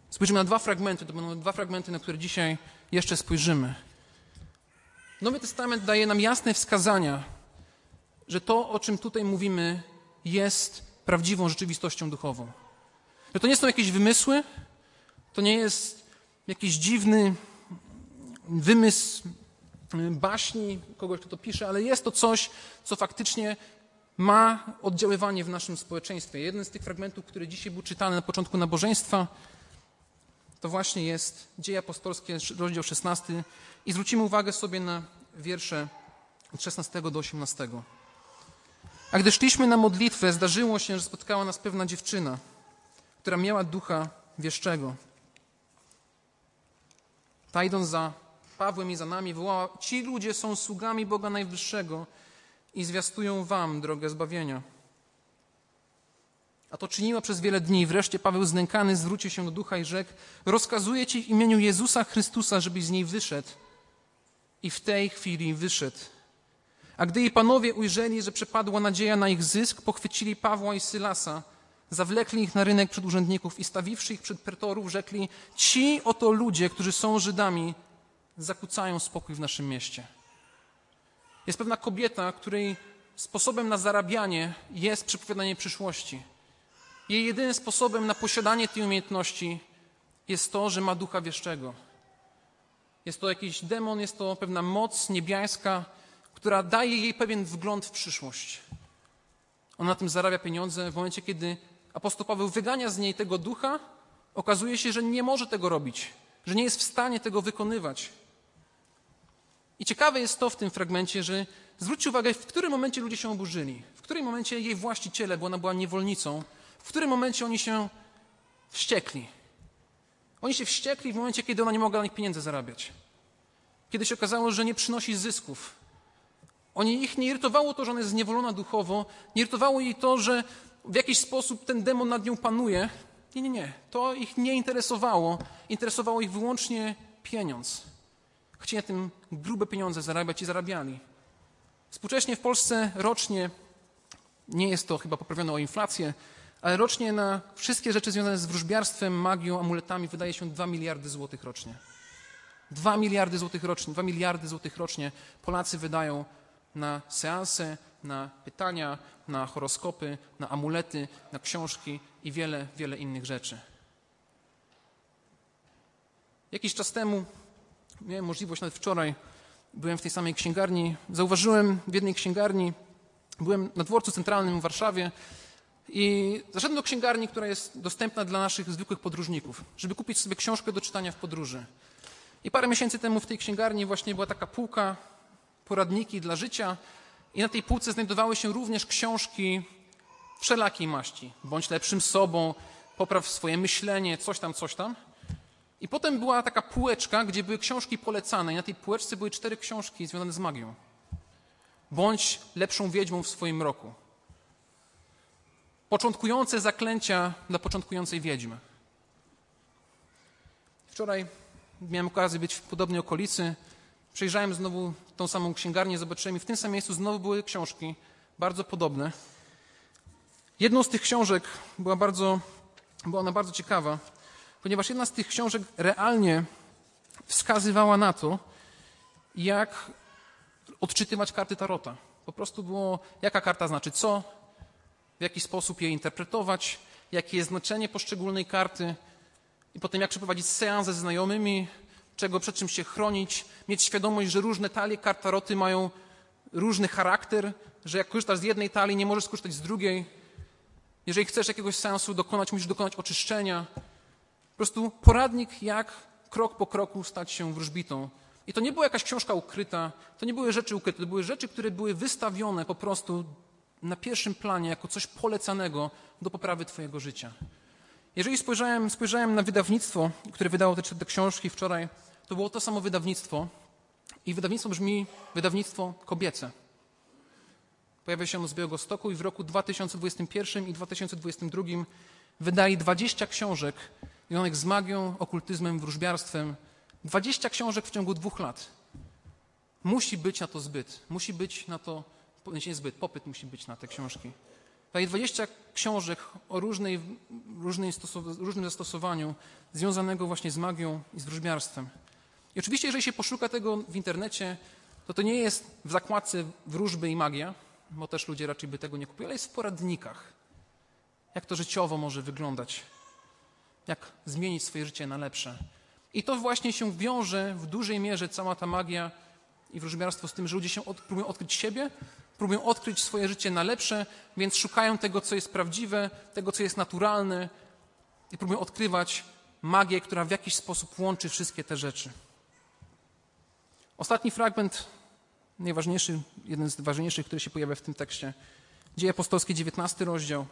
Spojrzymy na dwa fragmenty. To będą dwa fragmenty, na które dzisiaj jeszcze spojrzymy. Nowy Testament daje nam jasne wskazania, że to, o czym tutaj mówimy, jest prawdziwą rzeczywistością duchową. Że to nie są jakieś wymysły, To nie jest jakiś dziwny wymysł baśni kogoś, kto to pisze, ale jest to coś, co faktycznie ma oddziaływanie w naszym społeczeństwie. Jeden z tych fragmentów, który dzisiaj był czytany na początku nabożeństwa, to właśnie jest Dzieje Apostolskie, rozdział 16 i zwrócimy uwagę sobie na wiersze od 16 do 18. A gdy szliśmy na modlitwę, zdarzyło się, że spotkała nas pewna dziewczyna, która miała ducha wieszczego. Ta idąc za Pawłem i za nami wołała, ci ludzie są sługami Boga Najwyższego i zwiastują wam drogę zbawienia. A to czyniła przez wiele dni. Wreszcie Paweł znękany zwrócił się do ducha i rzekł, rozkazuję ci w imieniu Jezusa Chrystusa, żebyś z niej wyszedł. I w tej chwili wyszedł. A gdy jej panowie ujrzeli, że przepadła nadzieja na ich zysk, pochwycili Pawła i Sylasa, zawlekli ich na rynek przed urzędników i stawiwszy ich przed pretorów, rzekli: Ci oto ludzie, którzy są Żydami, zakłócają spokój w naszym mieście. Jest pewna kobieta, której sposobem na zarabianie jest przepowiadanie przyszłości. Jej jedynym sposobem na posiadanie tej umiejętności jest to, że ma ducha wieszczego. Jest to jakiś demon, jest to pewna moc niebiańska, która daje jej pewien wgląd w przyszłość. Ona na tym zarabia pieniądze. W momencie, kiedy apostoł Paweł wygania z niej tego ducha, okazuje się, że nie może tego robić, że nie jest w stanie tego wykonywać. I ciekawe jest to w tym fragmencie, że zwróćcie uwagę, w którym momencie ludzie się oburzyli, w którym momencie jej właściciele, bo ona była niewolnicą, w którym momencie oni się wściekli. Oni się wściekli w momencie, kiedy ona nie mogła na nich pieniędzy zarabiać. Kiedy się okazało, że nie przynosi zysków. Oni, ich nie irytowało to, że ona jest zniewolona duchowo, nie irytowało jej to, że w jakiś sposób ten demon nad nią panuje. Nie, nie, nie. To ich nie interesowało. Interesowało ich wyłącznie pieniądz. Chcieli na tym grube pieniądze zarabiać i zarabiali. Współcześnie w Polsce rocznie, nie jest to chyba poprawione o inflację, ale rocznie na wszystkie rzeczy związane z wróżbiarstwem, magią, amuletami wydaje się 2 miliardy złotych rocznie. 2 miliardy złotych rocznie, 2 miliardy złotych rocznie Polacy wydają na seanse, na pytania, na horoskopy, na amulety, na książki i wiele, wiele innych rzeczy. Jakiś czas temu miałem możliwość, nawet wczoraj byłem w tej samej księgarni. Zauważyłem w jednej księgarni, byłem na dworcu centralnym w Warszawie i zaszedłem do księgarni, która jest dostępna dla naszych zwykłych podróżników, żeby kupić sobie książkę do czytania w podróży. I parę miesięcy temu w tej księgarni właśnie była taka półka, poradniki dla życia i na tej półce znajdowały się również książki wszelakiej maści. Bądź lepszym sobą, popraw swoje myślenie, coś tam, coś tam. I potem była taka półeczka, gdzie były książki polecane i na tej półeczce były cztery książki związane z magią. Bądź lepszą wiedźmą w swoim roku. Początkujące zaklęcia dla początkującej wiedźmy. Wczoraj miałem okazję być w podobnej okolicy. Przejrzałem znowu tą samą księgarnię, zobaczyłem i w tym samym miejscu znowu były książki bardzo podobne. Jedną z tych książek była bardzo, była ona bardzo ciekawa ponieważ jedna z tych książek realnie wskazywała na to, jak odczytywać karty Tarota. Po prostu było, jaka karta znaczy co, w jaki sposób je interpretować, jakie jest znaczenie poszczególnej karty i potem jak przeprowadzić seans ze znajomymi, czego przed czym się chronić, mieć świadomość, że różne talie kart Taroty mają różny charakter, że jak korzystasz z jednej talii, nie możesz skorzystać z drugiej. Jeżeli chcesz jakiegoś sensu dokonać, musisz dokonać oczyszczenia. Po prostu poradnik, jak krok po kroku stać się wróżbitą. I to nie była jakaś książka ukryta, to nie były rzeczy ukryte, to były rzeczy, które były wystawione po prostu na pierwszym planie jako coś polecanego do poprawy Twojego życia. Jeżeli spojrzałem, spojrzałem na wydawnictwo, które wydało te, te książki wczoraj, to było to samo wydawnictwo. I wydawnictwo brzmi wydawnictwo kobiece. Pojawia się ono z Białego Stoku i w roku 2021 i 2022 wydali 20 książek związanych z magią, okultyzmem, wróżbiarstwem. 20 książek w ciągu dwóch lat. Musi być na to zbyt. Musi być na to, nie zbyt, popyt musi być na te książki. Daje 20 książek o różnej, różnej różnym zastosowaniu związanego właśnie z magią i z wróżbiarstwem. I oczywiście, jeżeli się poszuka tego w internecie, to to nie jest w zakładce wróżby i magia, bo też ludzie raczej by tego nie kupili, ale jest w poradnikach. Jak to życiowo może wyglądać jak zmienić swoje życie na lepsze. I to właśnie się wiąże w dużej mierze cała ta magia i wróżbiarstwo z tym, że ludzie się od, próbują odkryć siebie, próbują odkryć swoje życie na lepsze, więc szukają tego, co jest prawdziwe, tego, co jest naturalne i próbują odkrywać magię, która w jakiś sposób łączy wszystkie te rzeczy. Ostatni fragment, najważniejszy, jeden z ważniejszych, który się pojawia w tym tekście. Dzieje apostolskie, 19 rozdział.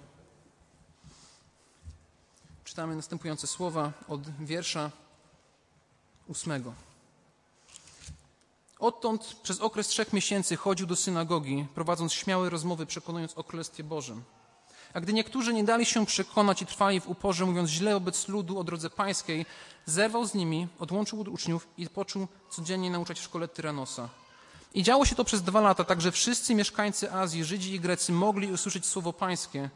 Czytamy następujące słowa od wiersza ósmego. Odtąd przez okres trzech miesięcy chodził do synagogi, prowadząc śmiałe rozmowy, przekonując o Królestwie Bożym. A gdy niektórzy nie dali się przekonać i trwali w uporze, mówiąc źle wobec ludu o drodze pańskiej, zerwał z nimi, odłączył od uczniów i począł codziennie nauczać w szkole Tyranosa. I działo się to przez dwa lata, tak że wszyscy mieszkańcy Azji, Żydzi i Grecy mogli usłyszeć słowo pańskie.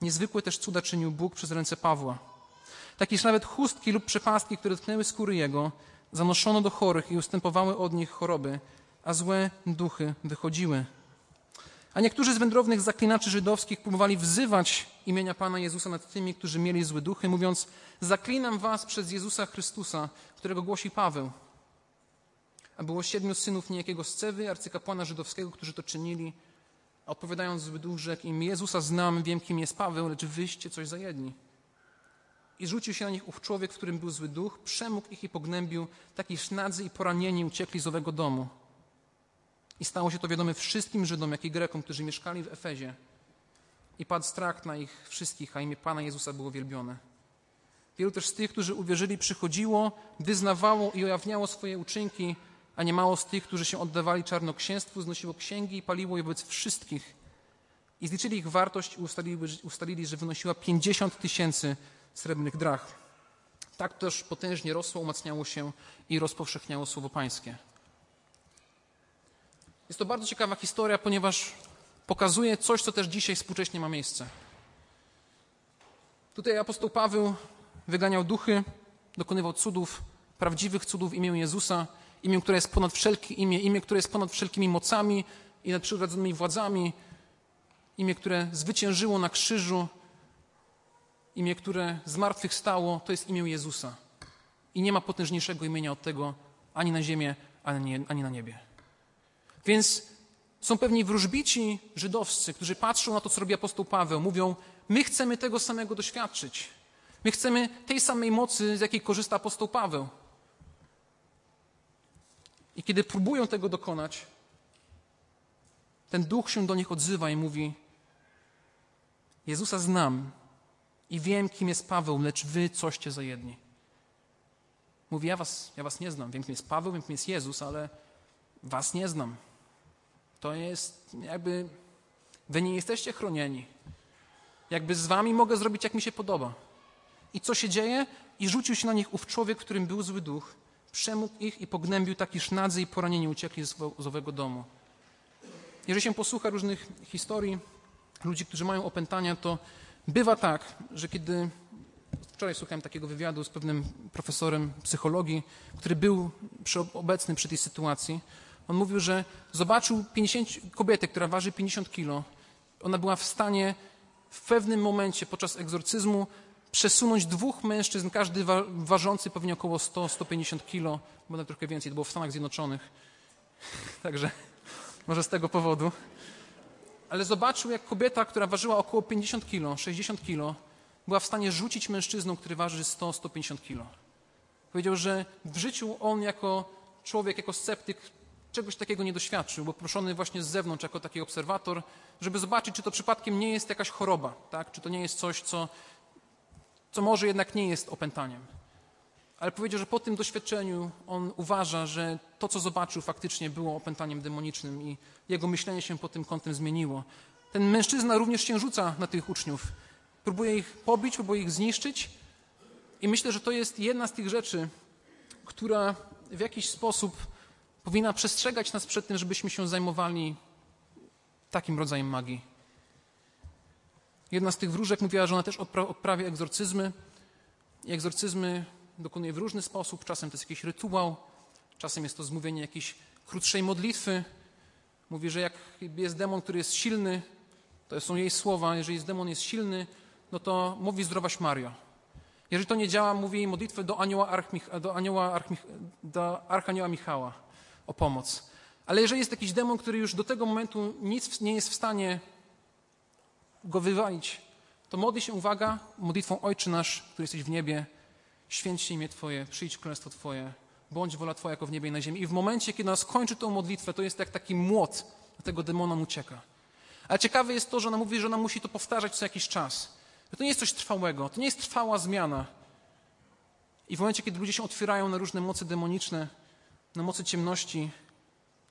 Niezwykłe też cuda czynił Bóg przez ręce Pawła. Tak iż nawet chustki lub przepastki, które dotknęły skóry jego, zanoszono do chorych i ustępowały od nich choroby, a złe duchy wychodziły. A niektórzy z wędrownych zaklinaczy żydowskich próbowali wzywać imienia Pana Jezusa nad tymi, którzy mieli złe duchy, mówiąc: Zaklinam was przez Jezusa Chrystusa, którego głosi Paweł. A było siedmiu synów niejakiego Scewy, arcykapłana żydowskiego, którzy to czynili. A odpowiadając zły duch, im: Jezusa znam, wiem, kim jest Paweł, lecz wyście coś za jedni. I rzucił się na nich ów człowiek, w którym był zły duch, przemógł ich i pognębił, taki sznadzy i poranieni uciekli z owego domu. I stało się to wiadome wszystkim Żydom, jak i Grekom, którzy mieszkali w Efezie. I padł strach na ich wszystkich, a imię Pana Jezusa było wielbione. Wielu też z tych, którzy uwierzyli, przychodziło, wyznawało i ujawniało swoje uczynki, a nie mało z tych, którzy się oddawali czarnoksięstwu, znosiło księgi i paliło je wobec wszystkich. I zliczyli ich wartość i ustalili, ustalili że wynosiła 50 tysięcy srebrnych drach. Tak też potężnie rosło, umacniało się i rozpowszechniało słowo Pańskie. Jest to bardzo ciekawa historia, ponieważ pokazuje coś, co też dzisiaj współcześnie ma miejsce. Tutaj apostoł Paweł wyganiał duchy, dokonywał cudów, prawdziwych cudów w imię Jezusa, imię, które jest ponad wszelkie imię, imię, które jest ponad wszelkimi mocami i nad przyrodzonymi władzami, imię, które zwyciężyło na krzyżu, imię, które zmartwychwstało, to jest imię Jezusa. I nie ma potężniejszego imienia od tego ani na ziemię, ani, ani na niebie. Więc są pewni wróżbici żydowscy, którzy patrzą na to, co robi apostoł Paweł, mówią: My chcemy tego samego doświadczyć. My chcemy tej samej mocy, z jakiej korzysta apostoł Paweł. I kiedy próbują tego dokonać, ten duch się do nich odzywa i mówi: Jezusa znam i wiem, kim jest Paweł, lecz wy coście za jedni. Mówi: Ja was, ja was nie znam. Wiem, kim jest Paweł, wiem, kim jest Jezus, ale was nie znam to jest jakby wy nie jesteście chronieni. Jakby z wami mogę zrobić, jak mi się podoba. I co się dzieje? I rzucił się na nich ów człowiek, którym był zły duch, przemógł ich i pognębił taki sznadzy i poranieni uciekli z owego domu. Jeżeli się posłucha różnych historii ludzi, którzy mają opętania, to bywa tak, że kiedy wczoraj słuchałem takiego wywiadu z pewnym profesorem psychologii, który był przy, obecny przy tej sytuacji, on mówił, że zobaczył 50, kobietę, która waży 50 kilo. Ona była w stanie w pewnym momencie podczas egzorcyzmu przesunąć dwóch mężczyzn, każdy wa ważący pewnie około 100-150 kilo, bo nawet trochę więcej, to było w Stanach Zjednoczonych. Także może z tego powodu. Ale zobaczył, jak kobieta, która ważyła około 50 kilo, 60 kilo, była w stanie rzucić mężczyzną, który waży 100-150 kilo. Powiedział, że w życiu on jako człowiek, jako sceptyk czegoś takiego nie doświadczył, bo proszony właśnie z zewnątrz jako taki obserwator, żeby zobaczyć, czy to przypadkiem nie jest jakaś choroba, tak? czy to nie jest coś, co, co może jednak nie jest opętaniem. Ale powiedział, że po tym doświadczeniu on uważa, że to, co zobaczył, faktycznie było opętaniem demonicznym i jego myślenie się pod tym kątem zmieniło. Ten mężczyzna również się rzuca na tych uczniów. Próbuje ich pobić, próbuje ich zniszczyć. I myślę, że to jest jedna z tych rzeczy, która w jakiś sposób powinna przestrzegać nas przed tym, żebyśmy się zajmowali takim rodzajem magii. Jedna z tych wróżek mówiła, że ona też odprawia egzorcyzmy. I egzorcyzmy dokonuje w różny sposób. Czasem to jest jakiś rytuał, czasem jest to zmówienie jakiejś krótszej modlitwy. Mówi, że jak jest demon, który jest silny, to są jej słowa, jeżeli jest demon jest silny, no to mówi zdrowaś Mario. Jeżeli to nie działa, mówię jej modlitwę do anioła, do, anioła do Archanioła Michała o pomoc. Ale jeżeli jest jakiś demon, który już do tego momentu nic nie jest w stanie go wywalić, to modli się, uwaga, modlitwą Ojczy nasz, który jesteś w niebie, święć się imię Twoje, przyjdź królestwo Twoje, bądź wola Twoja jako w niebie i na ziemi. I w momencie, kiedy ona skończy tą modlitwę, to jest jak taki młot, do tego demona ucieka. Ale ciekawe jest to, że ona mówi, że ona musi to powtarzać co jakiś czas. To nie jest coś trwałego, to nie jest trwała zmiana. I w momencie, kiedy ludzie się otwierają na różne moce demoniczne, na mocy ciemności,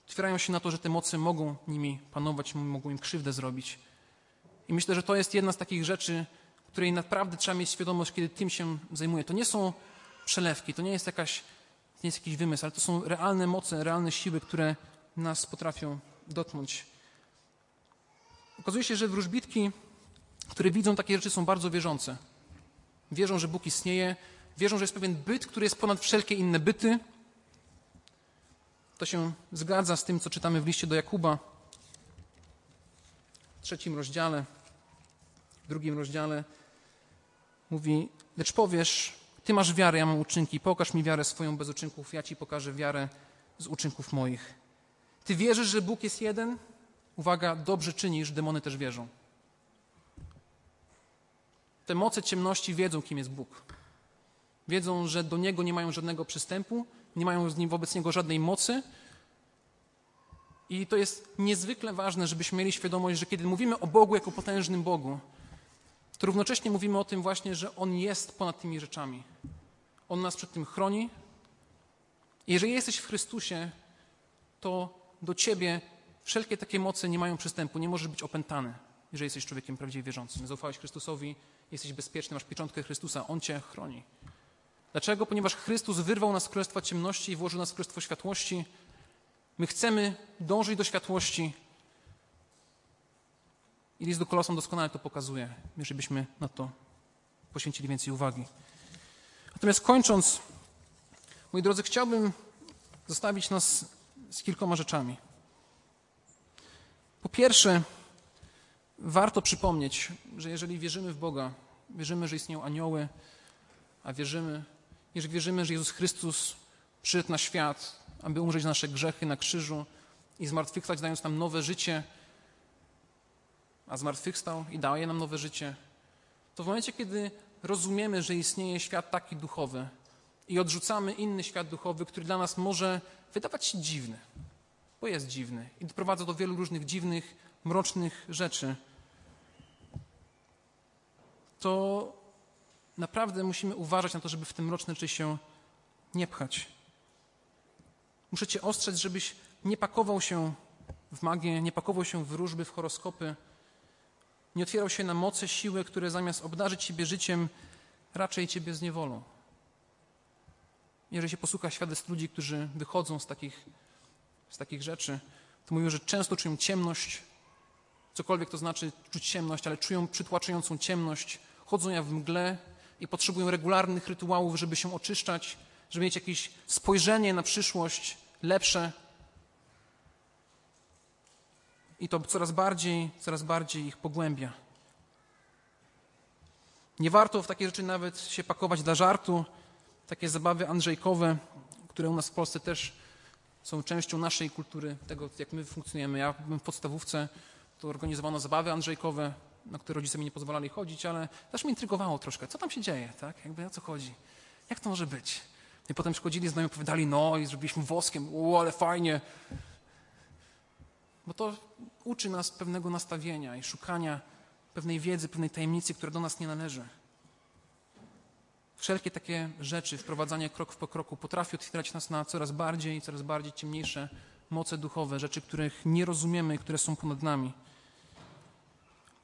otwierają się na to, że te moce mogą nimi panować, mogą im krzywdę zrobić. I myślę, że to jest jedna z takich rzeczy, której naprawdę trzeba mieć świadomość, kiedy tym się zajmuje. To nie są przelewki, to nie jest, jakaś, nie jest jakiś wymysł, ale to są realne moce, realne siły, które nas potrafią dotknąć. Okazuje się, że wróżbitki, które widzą takie rzeczy, są bardzo wierzące. Wierzą, że Bóg istnieje, wierzą, że jest pewien byt, który jest ponad wszelkie inne byty. To się zgadza z tym, co czytamy w liście do Jakuba, w trzecim rozdziale, w drugim rozdziale. Mówi, lecz powiesz, ty masz wiarę, ja mam uczynki, pokaż mi wiarę swoją bez uczynków, ja ci pokażę wiarę z uczynków moich. Ty wierzysz, że Bóg jest jeden? Uwaga, dobrze czynisz, demony też wierzą. Te moce ciemności wiedzą, kim jest Bóg. Wiedzą, że do Niego nie mają żadnego przystępu, nie mają z nim wobec Niego żadnej mocy. I to jest niezwykle ważne, żebyśmy mieli świadomość, że kiedy mówimy o Bogu jako potężnym Bogu, to równocześnie mówimy o tym właśnie, że On jest ponad tymi rzeczami. On nas przed tym chroni. Jeżeli jesteś w Chrystusie, to do Ciebie wszelkie takie moce nie mają przystępu, nie możesz być opętany, jeżeli jesteś człowiekiem prawdziwie wierzącym. Zaufałeś Chrystusowi, jesteś bezpieczny, masz pieczątkę Chrystusa, On Cię chroni. Dlaczego? Ponieważ Chrystus wyrwał nas z królestwa ciemności i włożył nas w królestwo światłości. My chcemy dążyć do światłości. I list do Kolosom doskonale to pokazuje, jeżeli byśmy na to poświęcili więcej uwagi. Natomiast kończąc, moi drodzy, chciałbym zostawić nas z kilkoma rzeczami. Po pierwsze, warto przypomnieć, że jeżeli wierzymy w Boga, wierzymy, że istnieją anioły, a wierzymy, jeżeli wierzymy, że Jezus Chrystus przyszedł na świat, aby umrzeć nasze grzechy na krzyżu i zmartwychwstać, dając nam nowe życie, a zmartwychwstał i daje nam nowe życie, to w momencie, kiedy rozumiemy, że istnieje świat taki duchowy i odrzucamy inny świat duchowy, który dla nas może wydawać się dziwny, bo jest dziwny i doprowadza do wielu różnych dziwnych, mrocznych rzeczy, to naprawdę musimy uważać na to, żeby w tym mroczne rzeczy się nie pchać. Muszę Cię ostrzec, żebyś nie pakował się w magię, nie pakował się w wróżby, w horoskopy, nie otwierał się na moce, siły, które zamiast obdarzyć Ciebie życiem, raczej Ciebie zniewolą. Jeżeli się posłucha świadectw ludzi, którzy wychodzą z takich, z takich rzeczy, to mówią, że często czują ciemność, cokolwiek to znaczy czuć ciemność, ale czują przytłaczającą ciemność, chodzą jak w mgle i potrzebują regularnych rytuałów, żeby się oczyszczać, żeby mieć jakieś spojrzenie na przyszłość lepsze. I to coraz bardziej, coraz bardziej ich pogłębia. Nie warto w takie rzeczy nawet się pakować dla żartu. Takie zabawy andrzejkowe, które u nas w Polsce też są częścią naszej kultury, tego jak my funkcjonujemy. Ja byłem w podstawówce, to organizowano zabawy andrzejkowe, na które rodzice mi nie pozwalali chodzić, ale też mnie intrygowało troszkę, co tam się dzieje, tak? Jakby o co chodzi? Jak to może być? I potem przychodzili z nami, opowiadali, no i zrobiliśmy woskiem, o, ale fajnie. Bo to uczy nas pewnego nastawienia i szukania pewnej wiedzy, pewnej tajemnicy, która do nas nie należy. Wszelkie takie rzeczy, wprowadzanie krok po kroku potrafi otwierać nas na coraz bardziej i coraz bardziej ciemniejsze moce duchowe, rzeczy, których nie rozumiemy, które są ponad nami.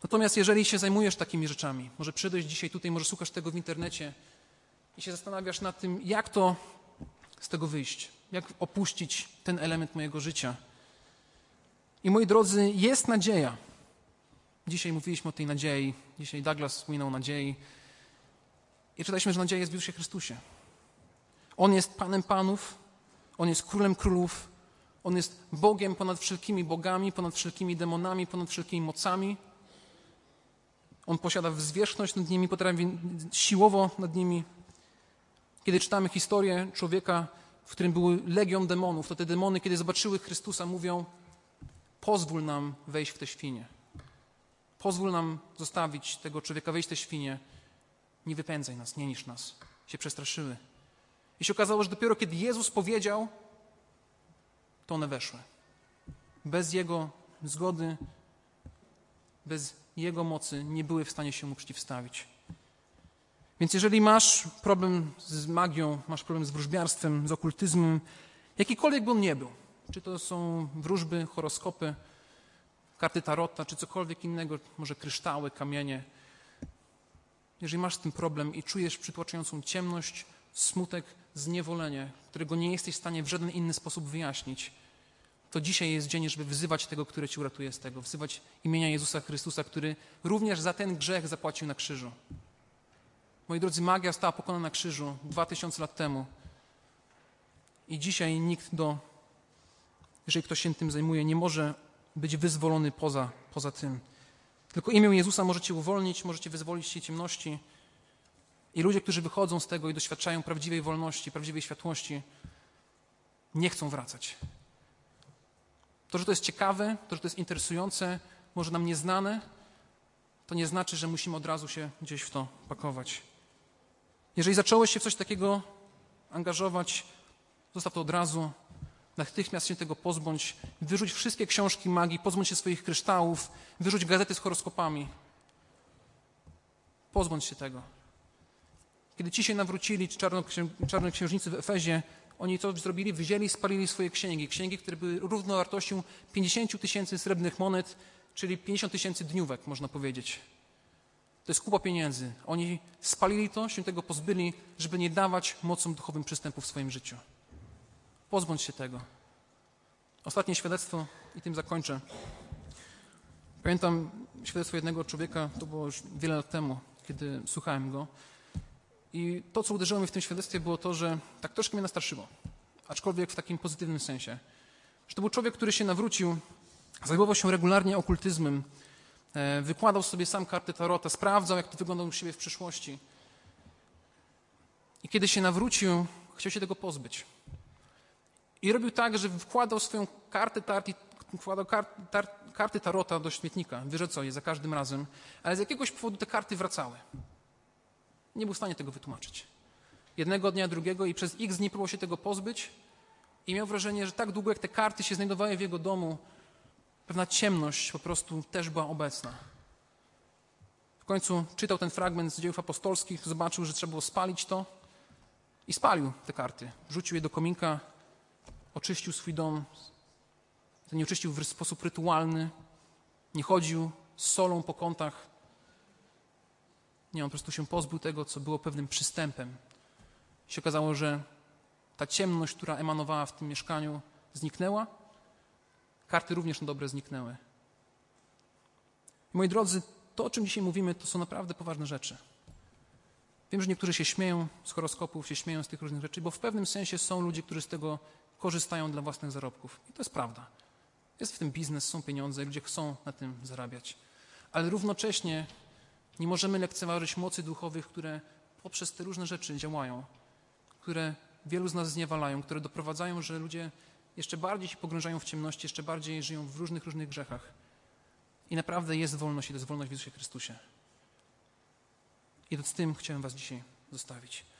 Natomiast jeżeli się zajmujesz takimi rzeczami, może przyjdziesz dzisiaj tutaj, może słuchasz tego w internecie i się zastanawiasz nad tym, jak to z tego wyjść, jak opuścić ten element mojego życia. I moi drodzy, jest nadzieja. Dzisiaj mówiliśmy o tej nadziei, dzisiaj Douglas wspominał nadziei. I czytaliśmy, że nadzieja jest w Jezusie Chrystusie. On jest Panem Panów, On jest Królem Królów, On jest Bogiem ponad wszelkimi bogami, ponad wszelkimi demonami, ponad wszelkimi mocami. On posiada zwierzchność nad nimi, potrafi siłowo nad nimi. Kiedy czytamy historię człowieka, w którym był legion demonów, to te demony, kiedy zobaczyły Chrystusa, mówią: Pozwól nam wejść w te świnie. Pozwól nam zostawić tego człowieka, wejść w te świnie. Nie wypędzaj nas, nie niż nas. Się przestraszyły. I się okazało, że dopiero kiedy Jezus powiedział, to one weszły. Bez Jego zgody, bez Jego mocy nie były w stanie się Mu przeciwstawić. Więc jeżeli masz problem z magią, masz problem z wróżbiarstwem, z okultyzmem, jakikolwiek by on nie był, czy to są wróżby, horoskopy, karty tarota, czy cokolwiek innego, może kryształy, kamienie, jeżeli masz z tym problem i czujesz przytłaczającą ciemność, smutek, zniewolenie, którego nie jesteś w stanie w żaden inny sposób wyjaśnić, to dzisiaj jest dzień, żeby wzywać tego, który ci uratuje z tego, wzywać imienia Jezusa Chrystusa, który również za ten grzech zapłacił na krzyżu. Moi drodzy, magia stała pokonana na krzyżu dwa tysiące lat temu. I dzisiaj nikt do, jeżeli ktoś się tym zajmuje, nie może być wyzwolony poza, poza tym. Tylko imię Jezusa może cię uwolnić, może cię wyzwolić tej ciemności. I ludzie, którzy wychodzą z tego i doświadczają prawdziwej wolności, prawdziwej światłości, nie chcą wracać. To, że to jest ciekawe, to, że to jest interesujące, może nam nieznane, to nie znaczy, że musimy od razu się gdzieś w to pakować. Jeżeli zacząłeś się w coś takiego angażować, zostaw to od razu, natychmiast się tego pozbądź, wyrzuć wszystkie książki magii, pozbądź się swoich kryształów, wyrzuć gazety z horoskopami. Pozbądź się tego. Kiedy ci się nawrócili, ci czarnoksiężnicy w Efezie, oni co zrobili? Wzięli i spalili swoje księgi. Księgi, które były równowartością 50 tysięcy srebrnych monet, czyli 50 tysięcy dniówek, można powiedzieć. To jest kupa pieniędzy. Oni spalili to, się tego pozbyli, żeby nie dawać mocom duchowym przystępu w swoim życiu. Pozbądź się tego. Ostatnie świadectwo i tym zakończę. Pamiętam świadectwo jednego człowieka, to było już wiele lat temu, kiedy słuchałem go. I to, co uderzyło mnie w tym świadectwie, było to, że tak troszkę mnie nastraszyło. Aczkolwiek w takim pozytywnym sensie. Że to był człowiek, który się nawrócił, zajmował się regularnie okultyzmem, e, wykładał sobie sam karty tarota, sprawdzał, jak to wygląda u siebie w przyszłości. I kiedy się nawrócił, chciał się tego pozbyć. I robił tak, że wkładał swoją kartę tarti, wkładał kar, tar, karty tarota do śmietnika, wyrzucał je za każdym razem, ale z jakiegoś powodu te karty wracały. Nie był w stanie tego wytłumaczyć. Jednego dnia, drugiego i przez x dni próbował się tego pozbyć i miał wrażenie, że tak długo jak te karty się znajdowały w jego domu, pewna ciemność po prostu też była obecna. W końcu czytał ten fragment z dziejów apostolskich, zobaczył, że trzeba było spalić to i spalił te karty. Wrzucił je do kominka, oczyścił swój dom. Nie oczyścił w sposób rytualny, nie chodził z solą po kątach. Nie, on po prostu się pozbył tego, co było pewnym przystępem. I się okazało, że ta ciemność, która emanowała w tym mieszkaniu, zniknęła. Karty również na dobre zniknęły. Moi drodzy, to, o czym dzisiaj mówimy, to są naprawdę poważne rzeczy. Wiem, że niektórzy się śmieją z horoskopów, się śmieją z tych różnych rzeczy, bo w pewnym sensie są ludzie, którzy z tego korzystają dla własnych zarobków. I to jest prawda. Jest w tym biznes, są pieniądze, ludzie chcą na tym zarabiać. Ale równocześnie nie możemy lekceważyć mocy duchowych, które poprzez te różne rzeczy działają, które wielu z nas zniewalają, które doprowadzają, że ludzie jeszcze bardziej się pogrążają w ciemności, jeszcze bardziej żyją w różnych, różnych grzechach. I naprawdę jest wolność i to jest wolność w Jezusie Chrystusie. I z tym chciałem Was dzisiaj zostawić.